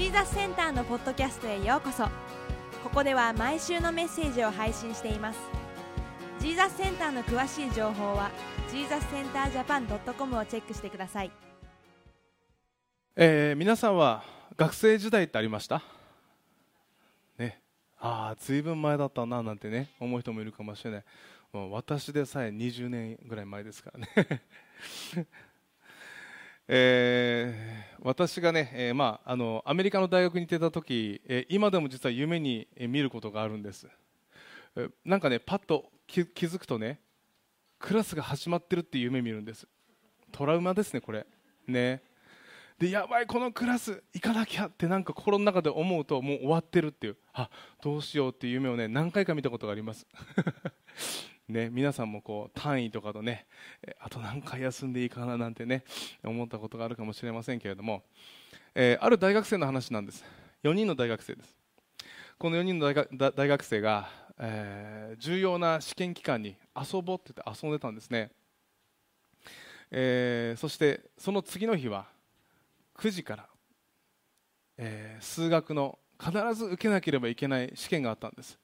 ジーザスセンターのポッドキャストへようこそ。ここでは毎週のメッセージを配信しています。ジーザスセンターの詳しい情報はジーザスセンタージャパン .com をチェックしてください。えー皆さんは学生時代ってありました？ね。ああずいぶん前だったななんてね思う人もいるかもしれない。もう私でさえ20年ぐらい前ですからね。えー私がね、えーまあ、あのアメリカの大学に行ってた時、えー今でも実は夢に見ることがあるんです、えーなんかねパッと気気づくとねクラスが始まってるっていう夢見るんです。トラウマですねこれ。ね。でやばいこのクラス行かなきゃってなんか心の中で思うともう終わってるっていう。あどうしようっていう夢をね何回か見たことがあります。ね皆さんもこう単位とかとねあと何回休んでいいかななんてね思ったことがあるかもしれませんけれども、えーある大学生の話なんです。4人の大学生です。この4人の大学生が、えー重要な試験期間に遊ぼうって言って遊んでたんですね、えーそしてその次の日は9時から、え数学の必ず受けなければいけない試験があったんです。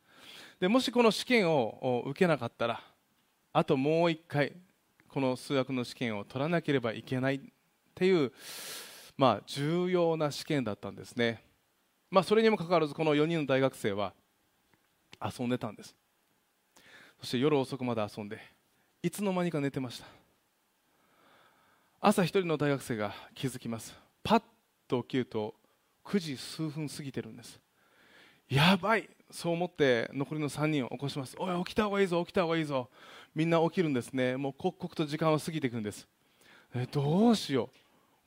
でもしこの試験を受けなかったらあともう一回この数学の試験を取らなければいけないっていう、まあ、重要な試験だったんですね、まあ、それにもかかわらずこの4人の大学生は遊んでたんです。そして夜遅くまで遊んでいつの間にか寝てました。朝一人の大学生が気づきます。パッと起きると9時数分過ぎてるんです。やばい。そう思って残りの3人を起こします。おい起きた方がいいぞ起きた方がいいぞ。みんな起きるんですね。もう刻々と時間は過ぎていくんです。えどうしよ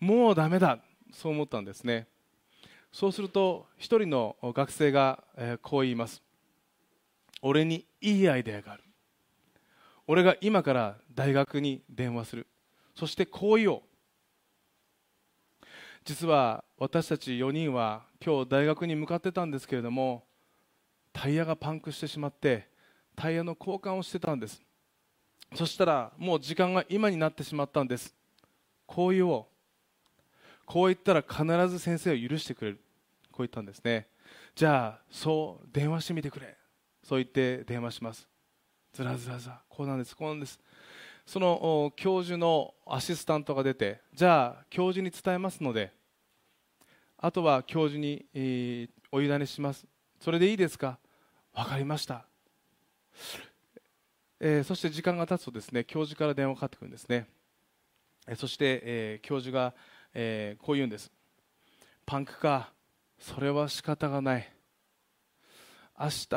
う。もうダメだ。そう思ったんですね。そうすると一人の学生が、えこう言います。俺にいいアイデアがある。俺が今から大学に電話する。そしてこう言おう。実は私たち4人は今日大学に向かってたんですけれどもタイヤがパンクしてしまってタイヤの交換をしてたんです。そしたらもう時間が今になってしまったんです。こう言おうこう言ったら必ず先生を許してくれる。こう言ったんですね。じゃあそう電話してみてくれ。そう言って電話します。ずらずらずらこうなんですこうなんです。その教授のアシスタントが出てじゃあ教授に伝えますので。あとは教授に、えーお委ねします。それでいいですか？分かりました、えーそして時間が経つとですね教授から電話がかかってくるんですね。えーそして、えー教授が、えーこう言うんです。パンクか。それは仕方がない。明日、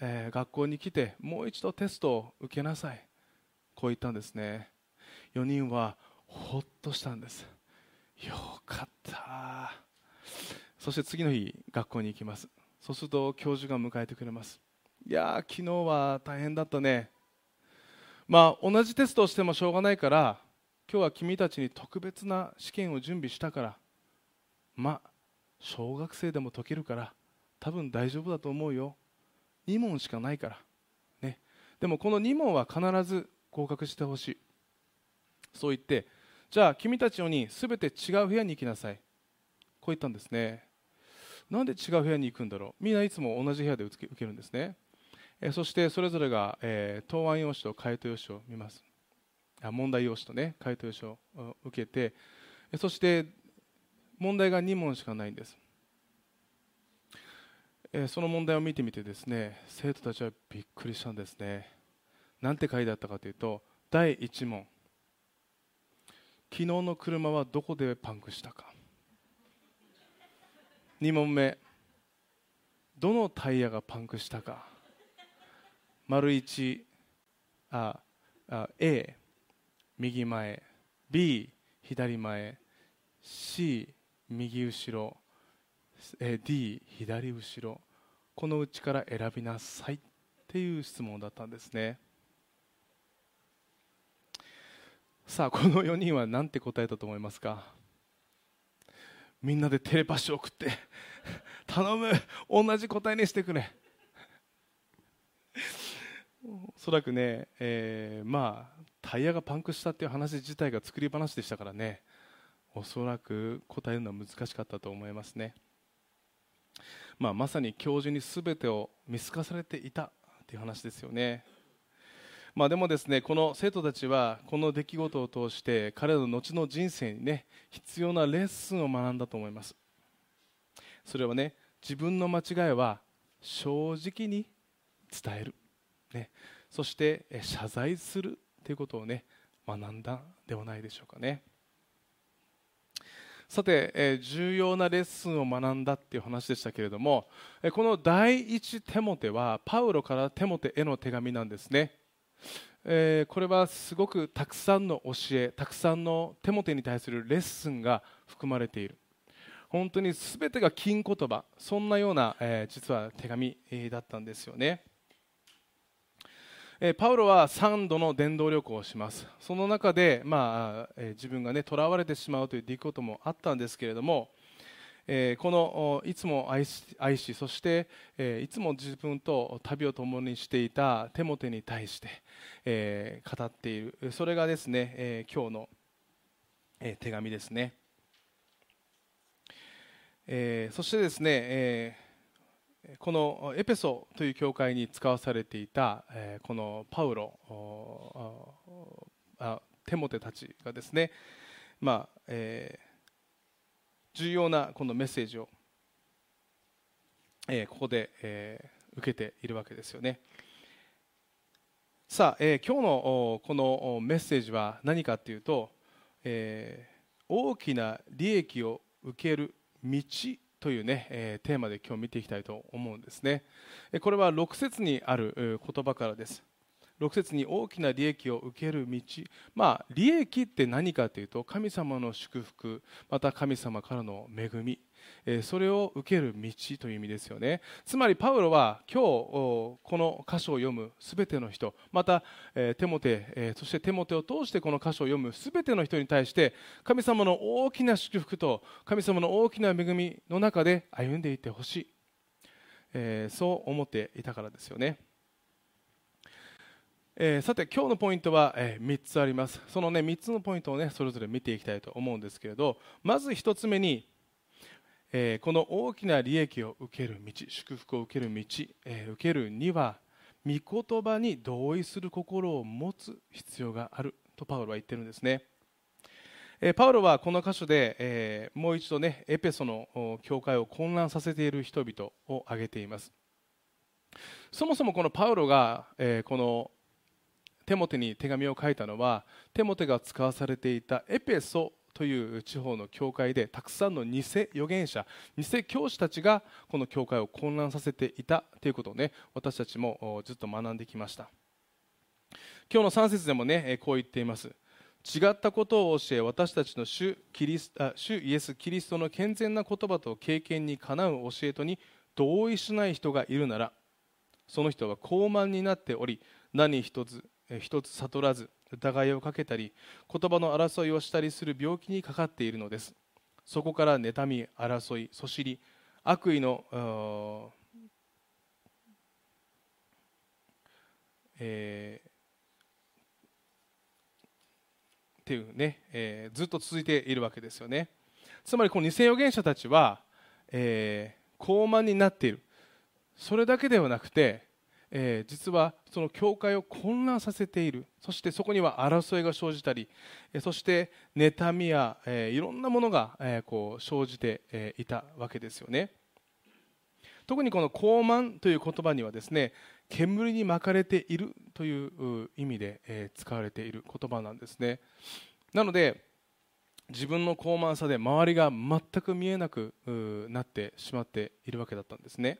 えー学校に来てもう一度テストを受けなさい。こう言ったんですね。4人はほっとしたんです。よかった。そして次の日学校に行きます。そうすると教授が迎えてくれます。いやー昨日は大変だったね。まあ同じテストをしてもしょうがないから今日は君たちに特別な試験を準備したからまあ小学生でも解けるから多分大丈夫だと思うよ。2問しかないから。ね。でもこの2問は必ず合格してほしい。そう言ってじゃあ君たちのに全て違う部屋に行きなさい。こう言ったんですね。なんで違う部屋に行くんだろう？みんないつも同じ部屋で受けるんですね。えそしてそれぞれが、えー答案用紙と回答用紙を見ます。あ問題用紙とね回答用紙を受けてそして問題が2問しかないんです。えその問題を見てみてですね生徒たちはびっくりしたんですね。なんて書いてあったかというと第1問。昨日の車はどこでパンクしたか。2問目。どのタイヤがパンクしたか？丸1ああ A 右前。B 左前。C 右後ろ。D 左後ろ。このうちから選びなさいっていう質問だったんですね。さあこの4人は何て答えたと思いますか？みんなでテレパシーを送って 頼む同じ答えにしてくれおそらくね、えーまあタイヤがパンクしたっていう話自体が作り話でしたからねおそらく答えるのは難しかったと思いますねまあ、まさに教授に全てを見透かされていたという話ですよね。まあ、でもですねこの生徒たちはこの出来事を通して彼らの後の人生にね必要なレッスンを学んだと思います。それはね自分の間違いは正直に伝える、ね、そして謝罪するということをね学んだではないでしょうかね。さて、え重要なレッスンを学んだっていう話でしたけれども、えこの第一テモテはパウロからテモテへの手紙なんですね、えー、これはすごくたくさんの教えたくさんのテモテに対するレッスンが含まれている。本当に全てが金言葉そんなような、えー、実は手紙、えー、だったんですよね。えパウロは3度の伝道旅行をします。その中で、まあえ自分がね囚われてしまうという出来事もあったんですけれども、えこのいつも愛し愛しそして、えいつも自分と旅を共にしていたテモテに対して、え語っている。それがですね、え今日の、え手紙ですね、えそしてですね、えこのエペソという教会に使わされていたえこのパウロテモテたちがですね、まあえー、重要なこのメッセージを、えー、ここで、えー、受けているわけですよねさあ、えー、今日のこのメッセージは何かというと、えー、大きな利益を受ける道というね、えー、テーマで今日見ていきたいと思うんですね。これは6節にある言葉からです。6節に大きな利益を受ける道、まあ、利益って何かというと神様の祝福また神様からの恵みそれを受ける道という意味ですよね。つまりパウロは今日この箇所を読むすべての人またテモテそしてテモテを通してこの箇所を読むすべての人に対して神様の大きな祝福と神様の大きな恵みの中で歩んでいってほしい。そう思っていたからですよね。えー、さて今日のポイントは、えー、3つあります。その、ね、3つのポイントを、ね、それぞれ見ていきたいと思うんですけれどまず1つ目にえー、この大きな利益を受ける道祝福を受ける道、えー、受けるには御言葉に同意する心を持つ必要があるとパウロは言ってるんですね、えー、パウロはこの箇所で、えもう一度ねエペソの教会を混乱させている人々を挙げています。そもそもこのパウロが、えこのテモテに手紙を書いたのはテモテが使わされていたエペソという地方の教会でたくさんの偽預言者偽教師たちがこの教会を混乱させていたということをね私たちもずっと学んできました。今日の3節でもねこう言っています。違ったことを教え私たちの主キリスあ主イエス・キリストの健全な言葉と経験にかなう教えとに同意しない人がいるならその人は高慢になっており何一つ一つ悟らず疑いをかけたり言葉の争いをしたりする病気にかかっているのです。そこから妬み争いそしり悪意のえー、っていうね、えー、ずっと続いているわけですよね。つまりこの偽預言者たちは、えー、高慢になっている。それだけではなくてえー、実はその教会を混乱させている。そしてそこには争いが生じたり、えー、そして妬みや、えー、いろんなものが、えこう生じて、えいたわけですよね。特にこの高慢という言葉にはですね煙に巻かれているという意味で、え使われている言葉なんですね。なので自分の高慢さで周りが全く見えなくなってしまっているわけだったんですね。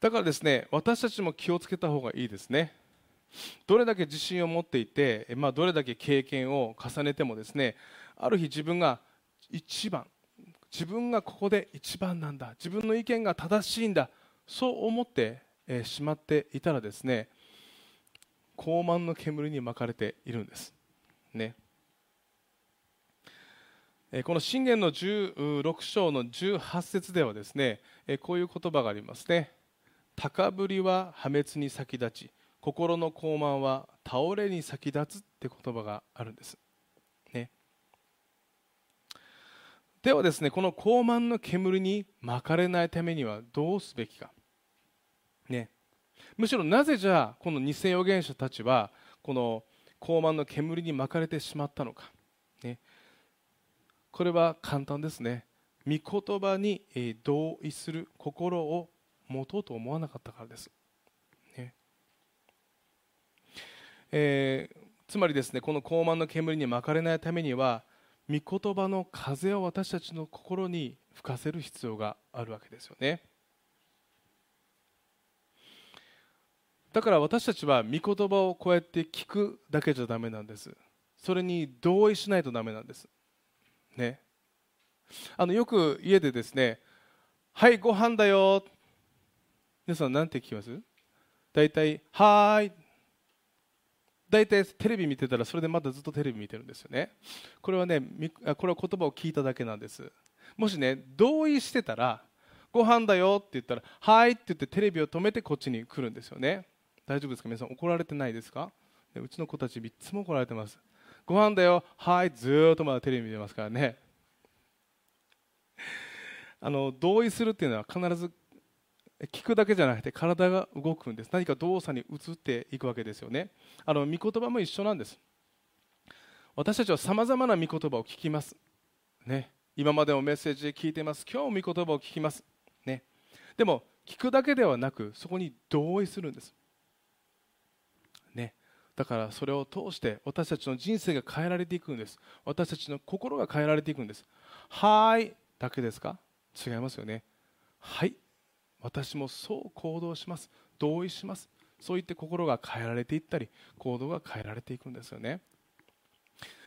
だからですね私たちも気をつけた方がいいですね。どれだけ自信を持っていて、まあ、どれだけ経験を重ねてもですねある日自分が一番自分がここで一番なんだ自分の意見が正しいんだそう思ってしまっていたらですね高慢の煙に巻かれているんです。ね。この信玄の16章の18節ではですねこういう言葉がありますね。高ぶりは破滅に先立ち心の高慢は倒れに先立つって言葉があるんです、ね、ではですねこの高慢の煙に巻かれないためにはどうすべきか、ね、むしろなぜじゃあこの偽預言者たちはこの高慢の煙に巻かれてしまったのか、ね、これは簡単ですね。御言葉に同意する心を持とうと思わなかったからです、ね。えー、つまりですねこの高慢の煙に巻かれないためには御言葉の風を私たちの心に吹かせる必要があるわけですよね。だから私たちは御言葉をこうやって聞くだけじゃだめなんです。それに同意しないとだめなんです。ね。あのよく家でですねはいご飯だよ皆さん何て聞きます？大体はーい。大体テレビ見てたらそれでまだずっとテレビ見てるんですよね。これはねこれは言葉を聞いただけなんです。もしね同意してたらご飯だよって言ったらはいって言ってテレビを止めてこっちに来るんですよね。大丈夫ですか？皆さん怒られてないですか？うちの子たちいつも怒られてます。ご飯だよはいずっとまだテレビ見てますからね。あの同意するっていうのは必ず聞くだけじゃなくて体が動くんです。何か動作に移っていくわけですよね。あの御言葉も一緒なんです。私たちはさまざまな御言葉を聞きます。ね。今までもメッセージで聞いてます。今日御言葉を聞きます。ね。でも聞くだけではなくそこに同意するんです。ね。だからそれを通して私たちの人生が変えられていくんです。私たちの心が変えられていくんですはいだけですか？違いますよねはい私もそう行動します。同意します。そう言って心が変えられていったり行動が変えられていくんですよね。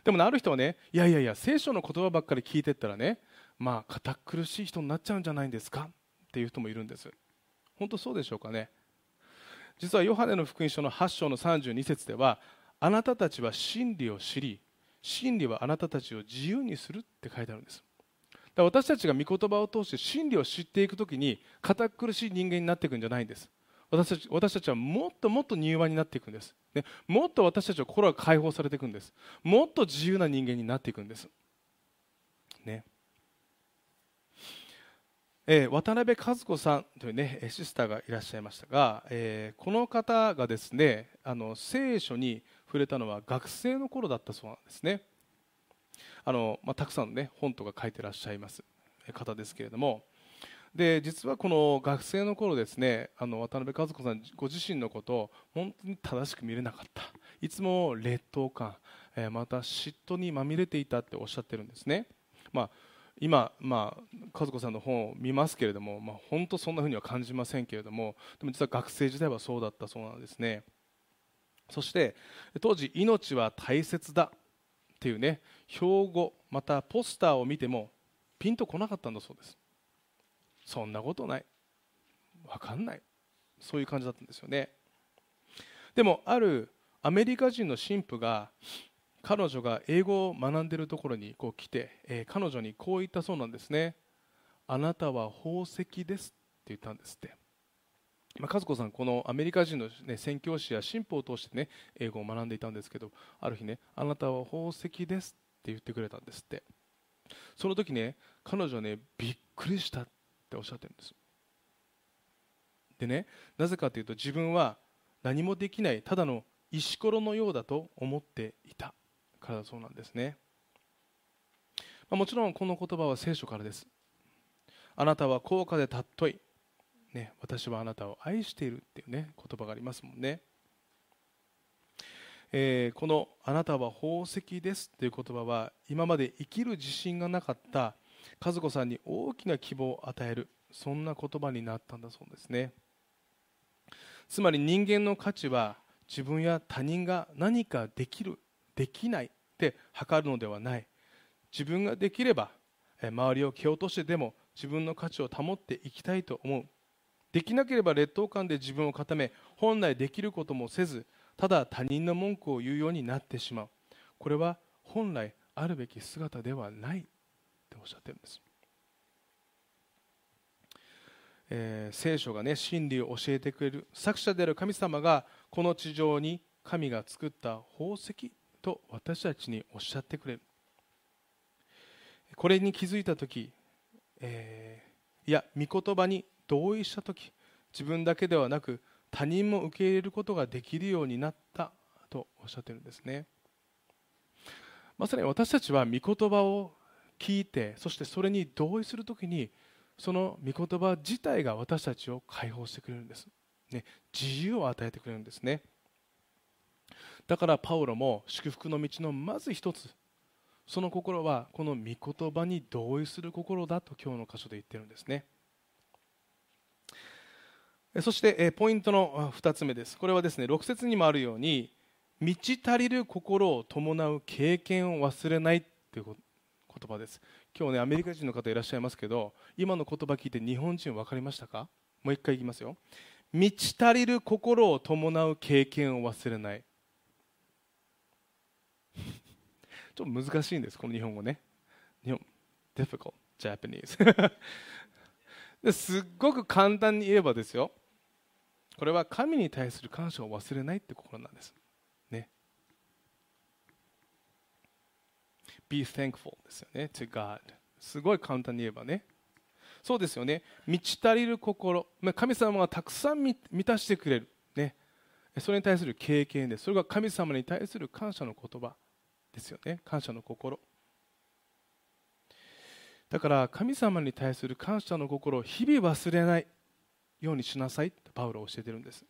でも、ある人はねいやいやいや聖書の言葉ばっかり聞いてったらねまあ堅苦しい人になっちゃうんじゃないんですか？っていう人もいるんです。本当そうでしょうかね？実はヨハネの福音書の8章の32節ではあなたたちは真理を知り真理はあなたたちを自由にするって書いてあるんです。だ私たちが御言葉を通して真理を知っていくときに堅苦しい人間になっていくんじゃないんです。私たち私たちはもっともっと柔和になっていくんです、ね、もっと私たちの心が解放されていくんです。もっと自由な人間になっていくんです、ね、えー、渡辺和子さんという、ね、シスターがいらっしゃいましたが、えー、この方がですねあの聖書に触れたのは学生の頃だったそうなんですね。あの、まあ、たくさん、ね、本とか書いてらっしゃいます方ですけれども。で実はこの学生の頃ですねあの渡辺和子さんご自身のことを本当に正しく見れなかった。いつも劣等感、えー、また嫉妬にまみれていたっておっしゃってるんですね、まあ今、まあ、和子さんの本を見ますけれども、まあ、本当そんなふうには感じませんけれどもでも実は学生時代はそうだったそうなんですね。そして当時命は大切だ。っていうね標語またポスターを見てもピンとこなかったんだそうです。そんなことない。分かんない。そういう感じだったんですよね。でもあるアメリカ人の神父が彼女が英語を学んでいるところにこう来て、えー、彼女にこう言ったそうなんですねあなたは宝石ですって言ったんですって。まあ、和子さん、このアメリカ人の、ね、宣教師や神父を通してね英語を学んでいたんですけどある日ねあなたは宝石ですって言ってくれたんですって。その時ね彼女はねびっくりしたっておっしゃってるんです。でねなぜかというと自分は何もできないただの石ころのようだと思っていたからだそうなんですね、まあ、もちろんこの言葉は聖書からですあなたは高価で尊い、ね、私はあなたを愛しているっていうね言葉がありますもんね。えー、この「あなたは宝石です」という言葉は今まで生きる自信がなかった和子さんに大きな希望を与えるそんな言葉になったんだそうですね。つまり人間の価値は自分や他人が何かできるできないって測るのではない。自分ができれば周りを蹴落としてでも自分の価値を保っていきたいと思う。できなければ劣等感で自分を固め本来できることもせずただ他人の文句を言うようになってしまう。これは本来あるべき姿ではないっておっしゃってるんです、えー、聖書がね真理を教えてくれる作者である神様がこの地上に神が作った宝石と私たちにおっしゃってくれる、これに気づいた時、えー、いや御言葉に同意した時自分だけではなく他人も受け入れることができるようになったとおっしゃってるんですね。まさに私たちは御言葉を聞いてそしてそれに同意するときにその御言葉自体が私たちを解放してくれるんです、ね、自由を与えてくれるんですね。だからパウロも祝福の道のまず一つその心はこの御言葉に同意する心だと今日の箇所で言ってるんですね。そしてポイントの2つ目です。これはですね6節にもあるように満ち足りる心を伴う経験を忘れないという言葉です。今日ねアメリカ人の方いらっしゃいますけど今の言葉聞いて日本人分かりましたか？もう一回いきますよ。満ち足りる心を伴う経験を忘れない。ちょっと難しいんですこの日本語ね。日本 difficult Japanese すっごく簡単に言えばですよ。これは神に対する感謝を忘れないって心なんです。ね。Be thankful ですよね。To God すごい簡単に言えばね。そうですよね。満ち足りる心。神様がたくさん満たしてくれる。ね。それに対する経験です。それが神様に対する感謝の言葉ですよね。感謝の心。だから神様に対する感謝の心を日々忘れない。ようにしなさいとパウロは教えてるんです。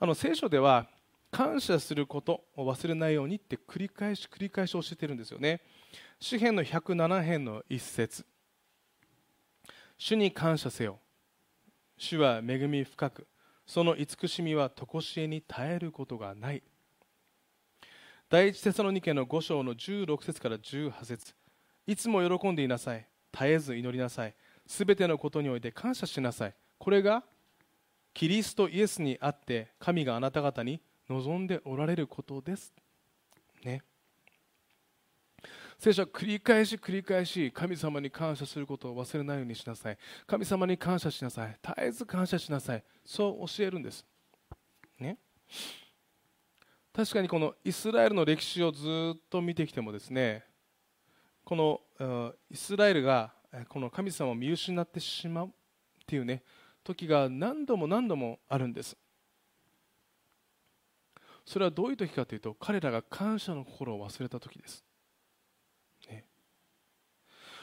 あの聖書では感謝することを忘れないようにって繰り返し繰り返し教えてるんですよね。詩篇の107編の一節。主に感謝せよ。主は恵み深く。その慈しみは常しえに耐えることがない。第一テサロニケの5章の16節から18節。いつも喜んでいなさい。絶えず祈りなさい。すべてのことにおいて感謝しなさい。これがキリストイエスにあって神があなた方に望んでおられることです。ね。聖書は繰り返し繰り返し神様に感謝することを忘れないようにしなさい。神様に感謝しなさい。絶えず感謝しなさい。そう教えるんです。ね。確かにこのイスラエルの歴史をずっと見てきてもですねこのイスラエルがこの神様を見失ってしまうっていうね時が何度も何度もあるんです。それはどういう時かというと彼らが感謝の心を忘れた時です、ね、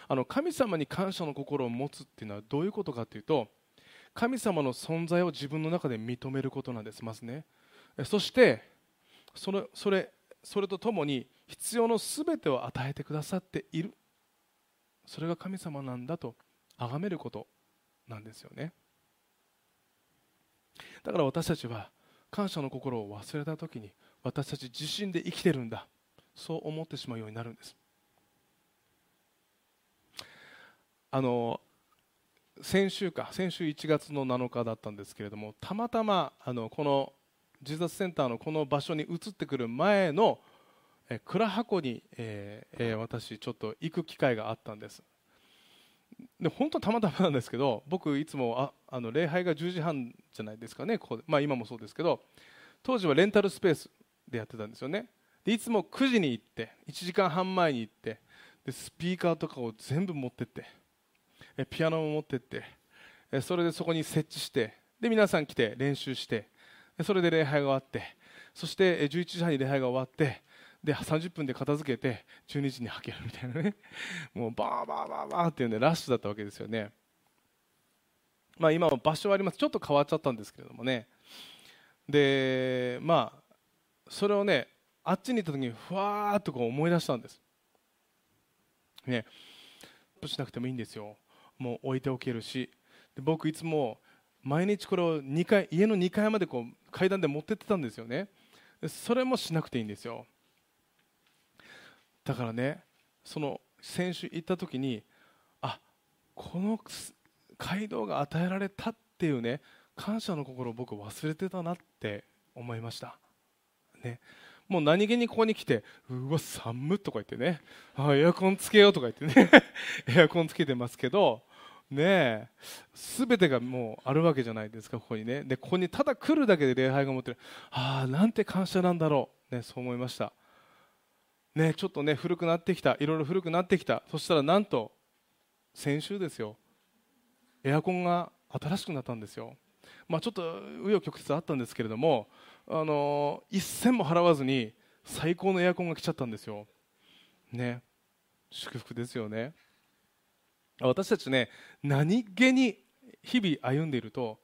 あの神様に感謝の心を持つっていうのはどういうことかというと神様の存在を自分の中で認めることなんですますね。そしてそれそれそれとともに必要のすべてを与えてくださっている。それが神様なんだと崇めることなんですよね。だから私たちは感謝の心を忘れた時に私たち自身で生きてるんだ。そう思ってしまうようになるんです。あの先週か先週1月の7日だったんですけれどもたまたまあのこのジーザスセンターのこの場所に移ってくる前のえ倉箱に、えー、私ちょっと行く機会があったんです。で本当たまたまなんですけど僕いつもああの礼拝が10時半じゃないですかねここまあ、今もそうですけど当時はレンタルスペースでやってたんですよね。でいつも9時に行って1時間半前に行ってでスピーカーとかを全部持ってってえピアノも持ってってえそれでそこに設置してで皆さん来て練習してそれで礼拝が終わってそして11時半に礼拝が終わってで30分で片付けて12時にはけるみたいなね。もうバーバーバーバーっていうねラッシュだったわけですよね。まあ今も場所はあります。ちょっと変わっちゃったんですけれどもね。でまあそれをねあっちに行った時にふわーっとこう思い出したんです。ね。しなくてもいいんですよ。もう置いておけるし。で僕いつも毎日これを2階家の2階までこう階段で持ってってたんですよね。それもしなくていいんですよ。だからねその先週行った時にあこの街道が与えられたっていうね感謝の心を僕忘れてたなって思いました。ね。もう何気にここに来てうわ寒っとか言ってね。あエアコンつけようとか言ってね。エアコンつけてますけどねすべてがもうあるわけじゃないですかここにね。でここにただ来るだけで礼拝が持ってる。ああなんて感謝なんだろう、ね、そう思いました。ね、ちょっとね古くなってきた。いろいろ古くなってきた。そしたらなんと先週ですよ。エアコンが新しくなったんですよ、まあ、ちょっと紆余曲折あったんですけれどもあの一銭も払わずに最高のエアコンが来ちゃったんですよ。ね。祝福ですよね。私たちね何気に日々歩んでいると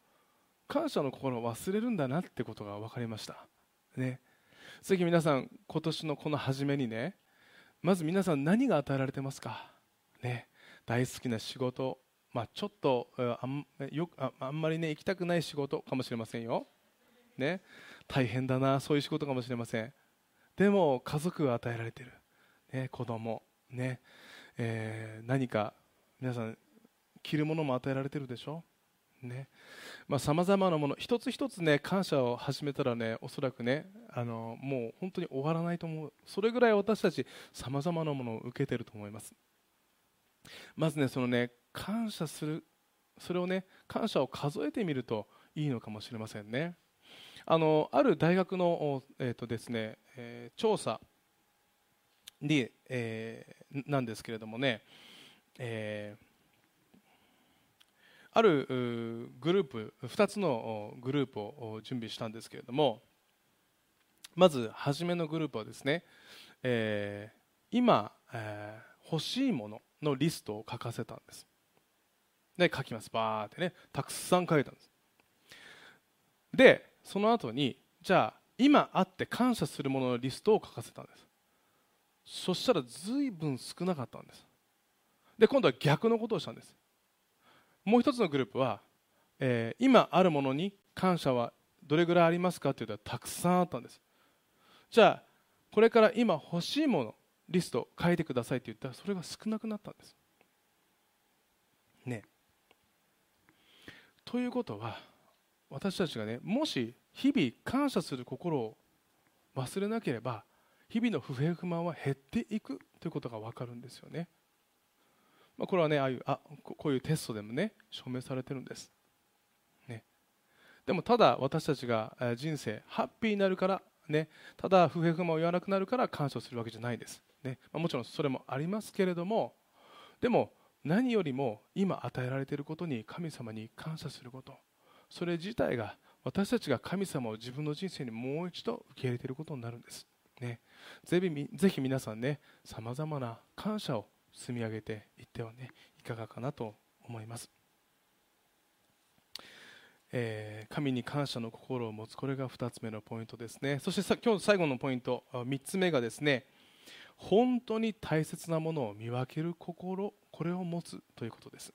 感謝の心を忘れるんだなってことが分かりました。ね。ぜひ皆さん今年のこの初めにねまず皆さん何が与えられてますか？ね大好きな仕事。まあ、ちょっとあんよああんまりね行きたくない仕事かもしれませんよ、ね、大変だなそういう仕事かもしれません。でも家族が与えられてる、ね、子供。ねえー、何か皆さん着るものも与えられてるでしょ？ね。まあ、様々なもの一つ一つね感謝を始めたらねおそらくねあのもう本当に終わらないと思う。それぐらい私たち様々なものを受けていると思います。まずねそのね感謝するそれをね感謝を数えてみるといいのかもしれませんね。あのある大学の、えーとですねえー、調査に、えー、なんですけれどもね、えーあるグループ2つのグループを準備したんですけれどもまず初めのグループはですね、えー、今、えー、欲しいもののリストを書かせたんです。で書きます。バーってねたくさん書いたんです。でその後にじゃあ今あって感謝するもののリストを書かせたんです。そしたら随分少なかったんです。で今度は逆のことをしたんです。もう一つのグループは、えー、今あるものに感謝はどれぐらいありますかというとたくさんあったんです。じゃあこれから今欲しいものリスト書いてくださいって言ったらそれが少なくなったんです。ね。ということは私たちがねもし日々感謝する心を忘れなければ日々の不平不満は減っていくということが分かるんですよね。まあ、これはねああいうあこういうテストでもね証明されてるんです、ね、でもただ私たちが人生ハッピーになるからねただ不平不満を言わなくなるから感謝するわけじゃないです、ね。まあ、もちろんそれもありますけれどもでも何よりも今与えられていることに神様に感謝すること。それ自体が私たちが神様を自分の人生にもう一度受け入れていることになるんです、ね、ぜひぜひ皆さんねさまざまな感謝を積み上げていってはねいかがかなと思います、えー、神に感謝の心を持つこれが2つ目のポイントですね。そしてさ今日最後のポイント3つ目がですね本当に大切なものを見分ける心これを持つということです。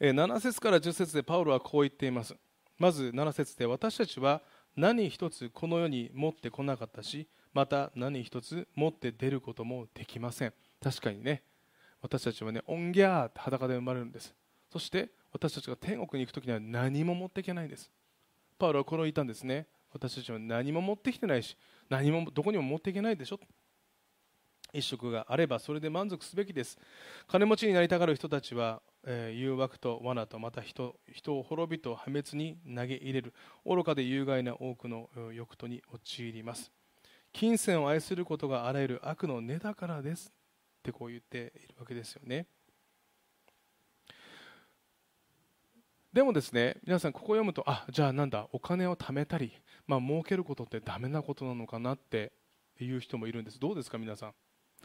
7節から10節でパウロはこう言っています。まず7節で私たちは何一つこの世に持ってこなかったしまた何一つ持って出ることもできません。確かにね。私たちはねオンギャーって裸で生まれるんです。そして私たちが天国に行く時には何も持っていけないんです。パウロはこれを言ったんですね。私たちは何も持ってきてないし何もどこにも持っていけないでしょ。一食があればそれで満足すべきです。金持ちになりたがる人たちは、えー、誘惑と罠とまた人人を滅びと破滅に投げ入れる。愚かで有害な多くの欲とに陥ります。金銭を愛することがあらゆる悪の根だからですってこう言っているわけですよね。でもですね皆さんここ読むとあじゃあなんだお金を貯めたり、まあ儲けることってダメなことなのかなっていう人もいるんです。どうですか皆さん。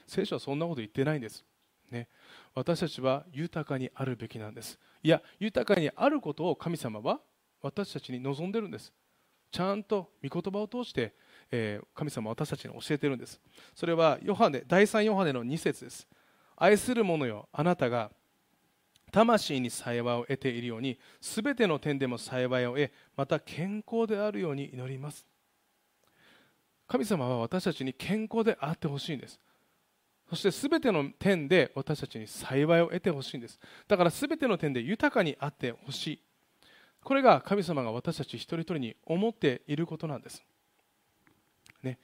聖書はそんなこと言ってないんです、ね、私たちは豊かにあるべきなんです。いや豊かにあることを神様は私たちに望んでるんです。ちゃんと御言葉を通してえー、神様は私たちに教えているんです。それはヨハネ第3ヨハネの2節です。愛する者よあなたが魂に幸いを得ているようにすべての点でも幸いを得また健康であるように祈ります。神様は私たちに健康であってほしいんです。そしてすべての点で私たちに幸いを得てほしいんです。だからすべての点で豊かにあってほしい。これが神様が私たち一人一人に思っていることなんです。ね、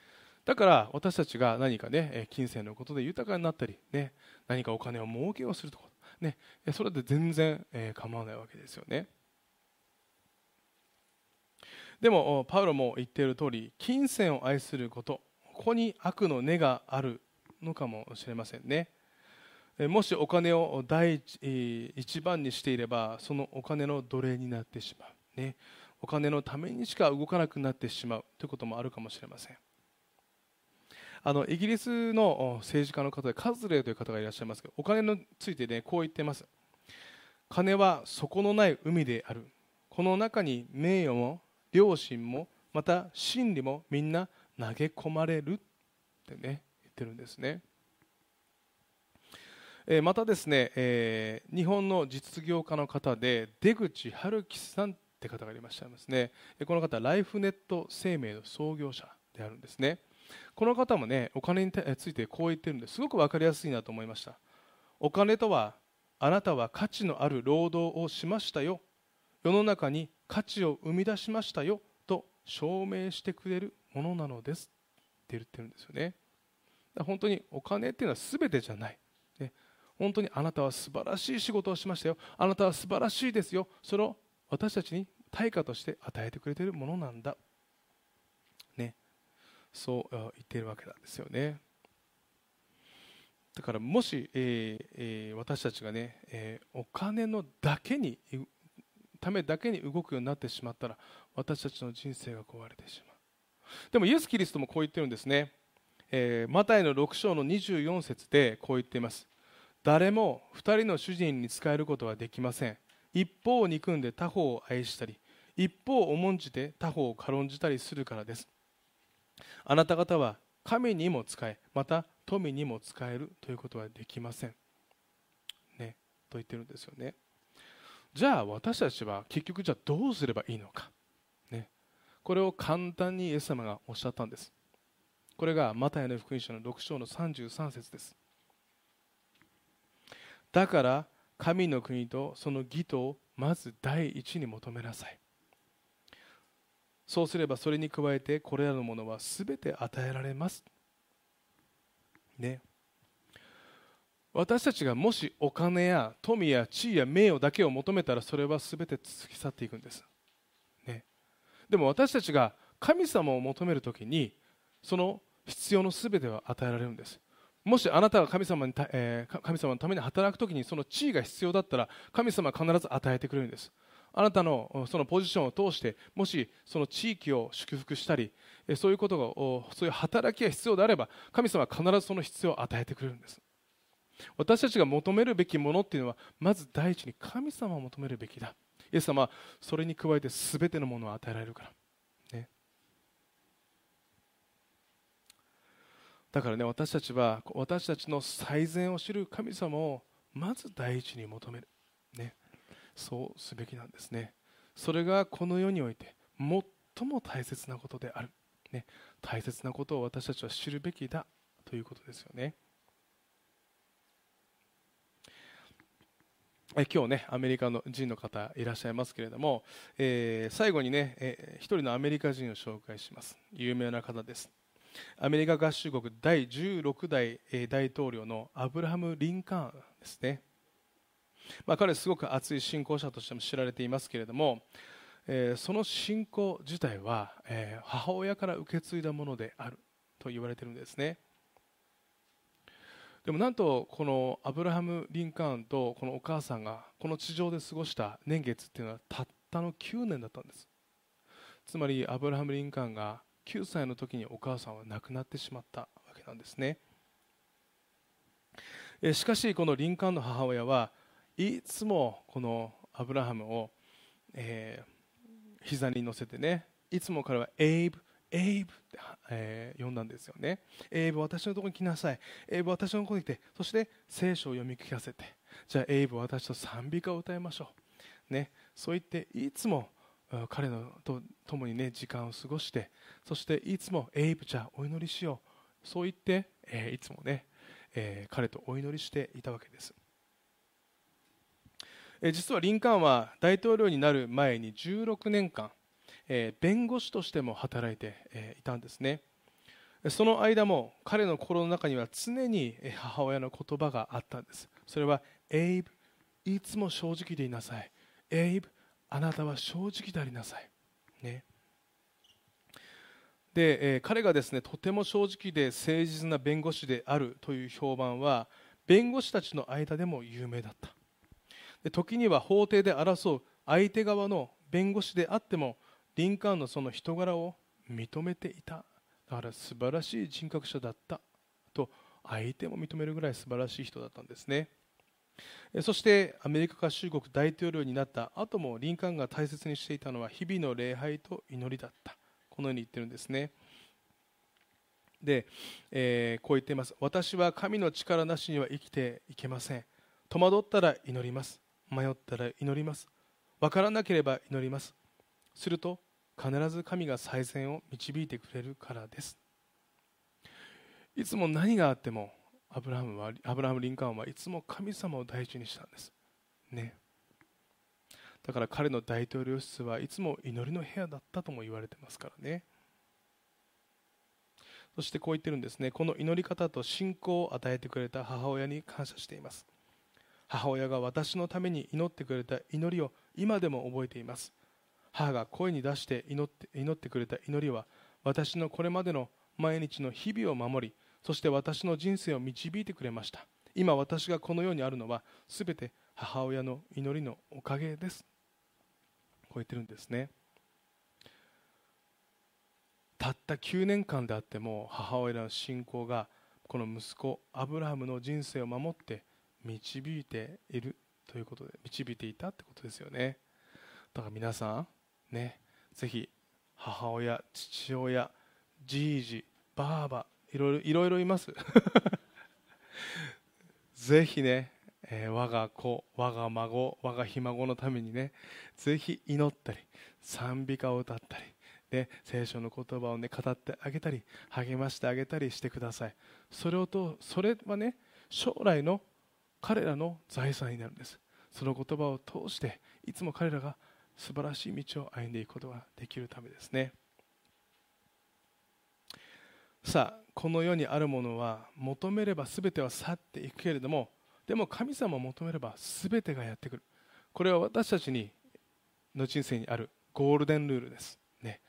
だから私たちが何かね金銭のことで豊かになったり、ね、何かお金を儲けをするとか、ね、それで全然、え構わないわけですよね。でもパウロも言っている通り金銭を愛することここに悪の根があるのかもしれませんね。もしお金を第一番にしていればそのお金の奴隷になってしまう、ね、お金のためにしか動かなくなってしまうということもあるかもしれません。あのイギリスの政治家の方でカズレーという方がいらっしゃいますがお金について、ね、こう言っています。金は底のない海である。この中に名誉も良心もまた真理もみんな投げ込まれる。ってね言ってるんですね。またですね、えー、日本の実業家の方で出口春樹さんって方がいらっしゃいますね。この方ライフネット生命の創業者であるんですね。この方もねお金についてこう言ってるんですごく分かりやすいなと思いました。お金とはあなたは価値のある労働をしましたよ。世の中に価値を生み出しましたよ。と証明してくれるものなのです。って言ってるんですよね。本当にお金っていうのは全てじゃない、ね、本当にあなたは素晴らしい仕事をしましたよ。あなたは素晴らしいですよ。それを私たちに対価として与えてくれているものなんだ。そう言っているわけなんですよね。だからもし、えーえー、私たちがね、えー、お金のだけにためだけに動くようになってしまったら私たちの人生が壊れてしまう。でもイエス・キリストもこう言ってるんですね、えー、マタイの6章の24節でこう言っています。誰も2人の主人に仕えることはできません。一方を憎んで他方を愛したり一方を重んじて他方を軽んじたりするからです。あなた方は神にも使えまた富にも使えるということはできません。ねと言ってるんですよね。じゃあ私たちは結局じゃあどうすればいいのか、ね、これを簡単にイエス様がおっしゃったんです。これがマタイの福音書の6章の33節です。だから神の国とその義とをまず第一に求めなさい。そうすればそれに加えてこれらのものは全て与えられます。ね。私たちがもしお金や富や地位や名誉だけを求めたらそれは全て突き去っていくんです、ね、でも私たちが神様を求めるときにその必要の全ては与えられるんです。もしあなたが神様に、えー、神様のために働くときにその地位が必要だったら神様は必ず与えてくれるんです。あなたのそのポジションを通してもしその地域を祝福したりそういうことがそういう働きが必要であれば神様は必ずその必要を与えてくれるんです。私たちが求めるべきものっていうのはまず第一に神様を求めるべきだ。イエス様はそれに加えて全てのものを与えられるから、ね、だからね私たちは私たちの最善を知る神様をまず第一に求める、ね、そうすべきなんですね。それがこの世において最も大切なことである、ね、大切なことを私たちは知るべきだということですよね。え今日ねアメリカの人の方いらっしゃいますけれども、えー、最後にね、えー、一人のアメリカ人を紹介します。有名な方です。アメリカ合衆国第16代大統領のアブラハム・リンカーンですね、まあ、彼すごく熱い信仰者としても知られていますけれども、えー、その信仰自体は、えー、母親から受け継いだものであると言われてるんですね。でもなんとこのアブラハム・リンカーンとこのお母さんがこの地上で過ごした年月っていうのはたったの9年だったんです。つまりアブラハム・リンカーンが9歳の時にお母さんは亡くなってしまったわけなんですね。しかしこのリンカーンの母親はいつもこのアブラハムを、えー、膝に乗せてねいつも彼はエイブエイブって、えー、呼んだんですよね。エイブ私のところに来なさい。エイブ私のところに来てそして聖書を読み聞かせて。じゃあエイブ私と賛美歌を歌いましょう。ね。そう言っていつも彼のと共にね時間を過ごしてそしていつもエイブじゃあお祈りしよう。そう言って、えー、いつもね、えー、彼とお祈りしていたわけです。実はリンカーンは大統領になる前に16年間え弁護士としても働いて、えいたんですね。その間も彼の心の中には常に母親の言葉があったんです。それはエイブいつも正直でいなさい。エイブあなたは正直でありなさいね。で、え彼がですねとても正直で誠実な弁護士であるという評判は弁護士たちの間でも有名だった。時には法廷で争う相手側の弁護士であってもリンカーンのその人柄を認めていた。だから素晴らしい人格者だった。と相手も認めるぐらい素晴らしい人だったんですね。そしてアメリカ合衆国大統領になった後もリンカーンが大切にしていたのは日々の礼拝と祈りだった。このように言ってるんですね。で、えーこう言っています。私は神の力なしには生きていけません。戸惑ったら祈ります。迷ったら祈ります。分からなければ祈ります。すると必ず神が最善を導いてくれるからです。いつも何があってもアブラハムはアブラハム・リンカーンはいつも神様を大事にしたんです。ね。だから彼の大統領室はいつも祈りの部屋だったとも言われてますからね。そしてこう言ってるんですね。この祈り方と信仰を与えてくれた母親に感謝しています。母親が私のために祈ってくれた祈りを今でも覚えています。母が声に出して祈って祈ってくれた祈りは私のこれまでの毎日の日々を守りそして私の人生を導いてくれました。今私がこの世にあるのはすべて母親の祈りのおかげです。こう言ってるんですね。たった9年間であっても母親の信仰がこの息子アブラハムの人生を守って導いているということで導いていたってことですよね。だから皆さんねぜひ母親父親じいじばあばいろいろいろいろいます。ぜひね、えー我が子我が孫我がひ孫のためにねぜひ祈ったり賛美歌を歌ったりね、聖書の言葉を、ね、語ってあげたり励ましてあげたりしてください。それをとそれはね将来の彼らの財産になるんです。その言葉を通していつも彼らが素晴らしい道を歩んでいくことができるためですね。さあこの世にあるものは求めれば全ては去っていくけれどもでも神様を求めれば全てがやってくる。これは私たちにの人生にあるゴールデンルールです。ね。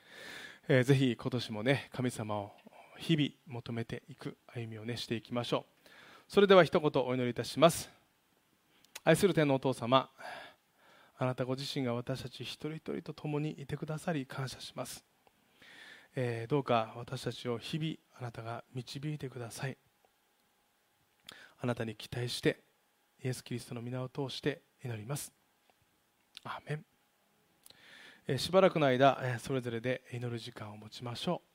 えーぜひ今年もね神様を日々求めていく歩みをねしていきましょう。それでは一言お祈りいたします。愛する天のお父様あなたご自身が私たち一人一人と共にいてくださり感謝します、えーどうか私たちを日々あなたが導いてください。あなたに期待してイエス・キリストの皆を通して祈ります。アーメン。えーしばらくの間、えーそれぞれで祈る時間を持ちましょう。